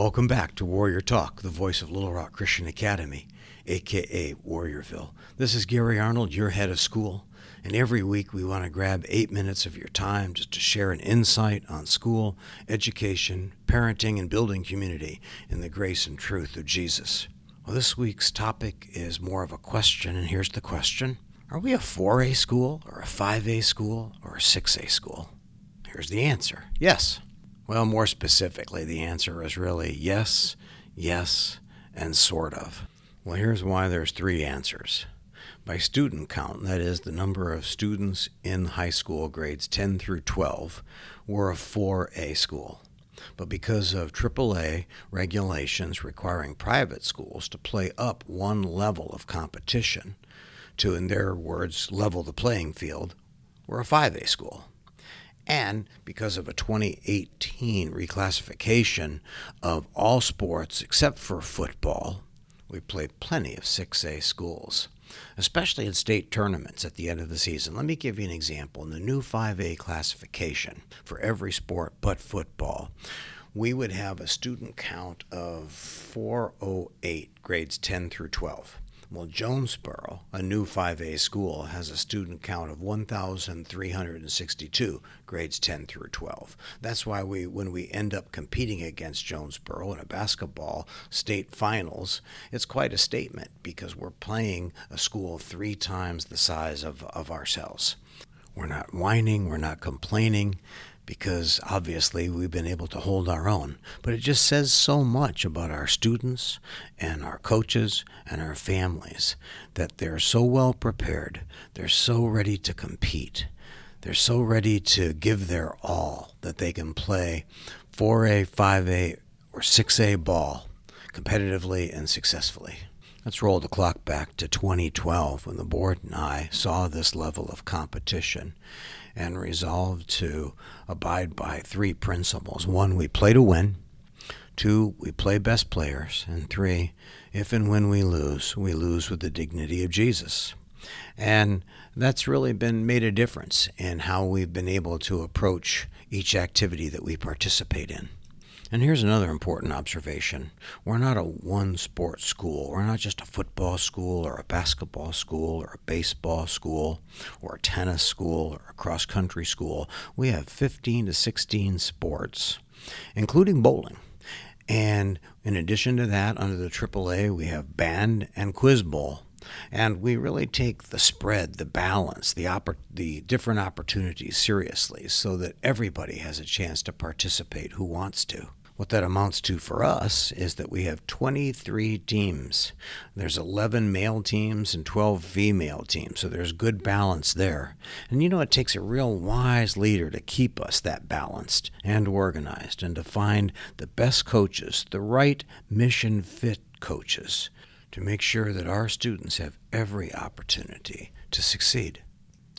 welcome back to Warrior Talk, the voice of Little Rock Christian Academy, aka Warriorville. This is Gary Arnold, your head of school, and every week we want to grab eight minutes of your time just to share an insight on school, education, parenting, and building community in the grace and truth of Jesus. Well, this week's topic is more of a question, and here's the question Are we a 4A school, or a 5A school, or a 6A school? Here's the answer yes. Well, more specifically, the answer is really yes, yes, and sort of. Well, here's why there's three answers. By student count, that is, the number of students in high school grades 10 through 12, we're a 4A school. But because of AAA regulations requiring private schools to play up one level of competition to, in their words, level the playing field, we're a 5A school and because of a 2018 reclassification of all sports except for football, we play plenty of 6A schools, especially in state tournaments at the end of the season. Let me give you an example. In the new 5A classification for every sport but football, we would have a student count of 408 grades 10 through 12. Well, Jonesboro, a new 5A school, has a student count of 1,362, grades 10 through 12. That's why we, when we end up competing against Jonesboro in a basketball state finals, it's quite a statement because we're playing a school three times the size of, of ourselves. We're not whining, we're not complaining because obviously we've been able to hold our own. But it just says so much about our students and our coaches and our families that they're so well prepared, they're so ready to compete, they're so ready to give their all that they can play 4A, 5A, or 6A ball competitively and successfully. Let's roll the clock back to 2012 when the board and I saw this level of competition and resolved to abide by three principles. One, we play to win. Two, we play best players. And three, if and when we lose, we lose with the dignity of Jesus. And that's really been made a difference in how we've been able to approach each activity that we participate in. And here's another important observation. We're not a one sport school. We're not just a football school or a basketball school or a baseball school or a tennis school or a cross country school. We have 15 to 16 sports, including bowling. And in addition to that, under the AAA, we have band and quiz bowl. And we really take the spread, the balance, the, oppor- the different opportunities seriously so that everybody has a chance to participate who wants to. What that amounts to for us is that we have 23 teams. There's 11 male teams and 12 female teams, so there's good balance there. And you know, it takes a real wise leader to keep us that balanced and organized and to find the best coaches, the right mission fit coaches, to make sure that our students have every opportunity to succeed.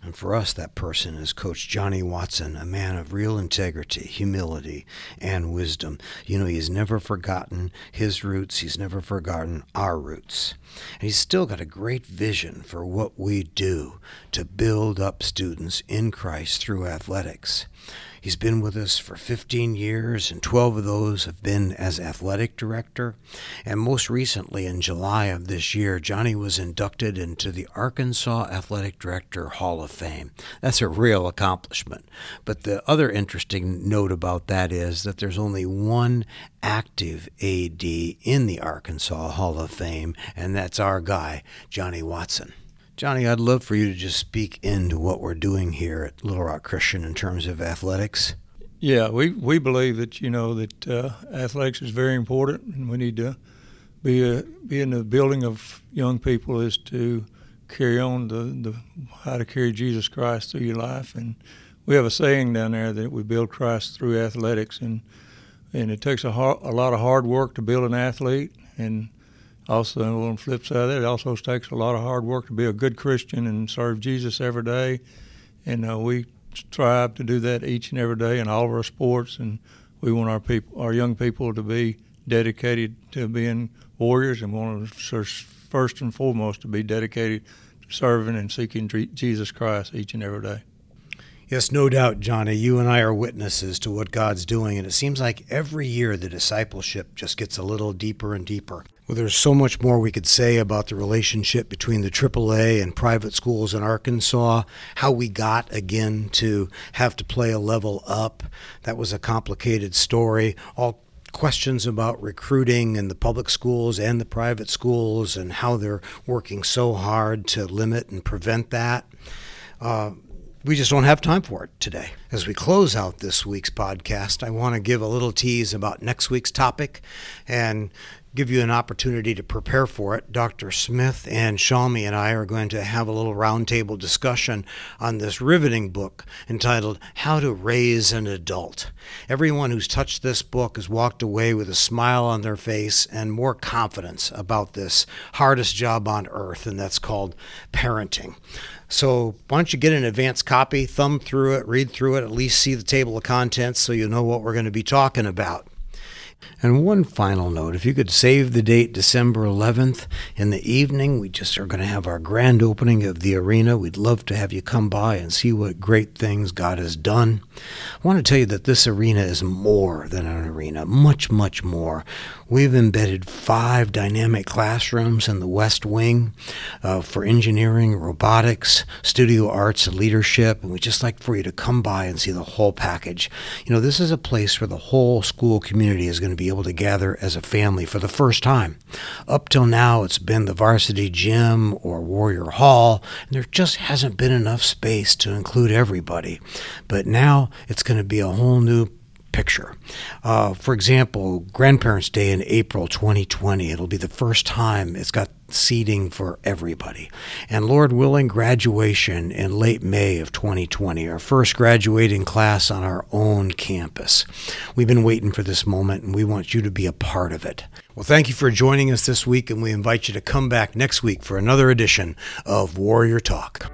And for us, that person is Coach Johnny Watson, a man of real integrity, humility, and wisdom. You know, he's never forgotten his roots, he's never forgotten our roots. And he's still got a great vision for what we do to build up students in Christ through athletics. He's been with us for 15 years, and 12 of those have been as athletic director. And most recently, in July of this year, Johnny was inducted into the Arkansas Athletic Director Hall of Fame. That's a real accomplishment. But the other interesting note about that is that there's only one active AD in the Arkansas Hall of Fame, and that's our guy, Johnny Watson. Johnny, I'd love for you to just speak into what we're doing here at Little Rock Christian in terms of athletics. Yeah, we, we believe that you know that uh, athletics is very important, and we need to be a, be in the building of young people is to carry on the, the how to carry Jesus Christ through your life, and we have a saying down there that we build Christ through athletics, and and it takes a, hard, a lot of hard work to build an athlete, and also, on the flip side of that, it also takes a lot of hard work to be a good Christian and serve Jesus every day. And uh, we strive to do that each and every day in all of our sports. And we want our people, our young people, to be dedicated to being warriors, and want to first and foremost to be dedicated to serving and seeking Jesus Christ each and every day. Yes, no doubt, Johnny. You and I are witnesses to what God's doing, and it seems like every year the discipleship just gets a little deeper and deeper. Well, there's so much more we could say about the relationship between the AAA and private schools in Arkansas, how we got again to have to play a level up. That was a complicated story. All questions about recruiting in the public schools and the private schools and how they're working so hard to limit and prevent that. Uh, we just don't have time for it today. As we close out this week's podcast, I want to give a little tease about next week's topic and give you an opportunity to prepare for it. Dr. Smith and Shalmi and I are going to have a little roundtable discussion on this riveting book entitled How to Raise an Adult. Everyone who's touched this book has walked away with a smile on their face and more confidence about this hardest job on earth, and that's called parenting. So, why don't you get an advance copy, thumb through it, read through it, at least see the table of contents so you know what we're going to be talking about. And one final note if you could save the date December 11th in the evening, we just are going to have our grand opening of the arena. We'd love to have you come by and see what great things God has done. I want to tell you that this arena is more than an arena, much, much more. We've embedded five dynamic classrooms in the West Wing uh, for engineering, robotics, studio arts, and leadership. And we'd just like for you to come by and see the whole package. You know, this is a place where the whole school community is going to be able to gather as a family for the first time. Up till now, it's been the varsity gym or Warrior Hall, and there just hasn't been enough space to include everybody. But now it's going to be a whole new picture. Uh, for example, Grandparents' Day in April 2020, it'll be the first time it's got seating for everybody. And Lord willing, graduation in late May of 2020, our first graduating class on our own campus. We've been waiting for this moment and we want you to be a part of it. Well, thank you for joining us this week, and we invite you to come back next week for another edition of Warrior Talk.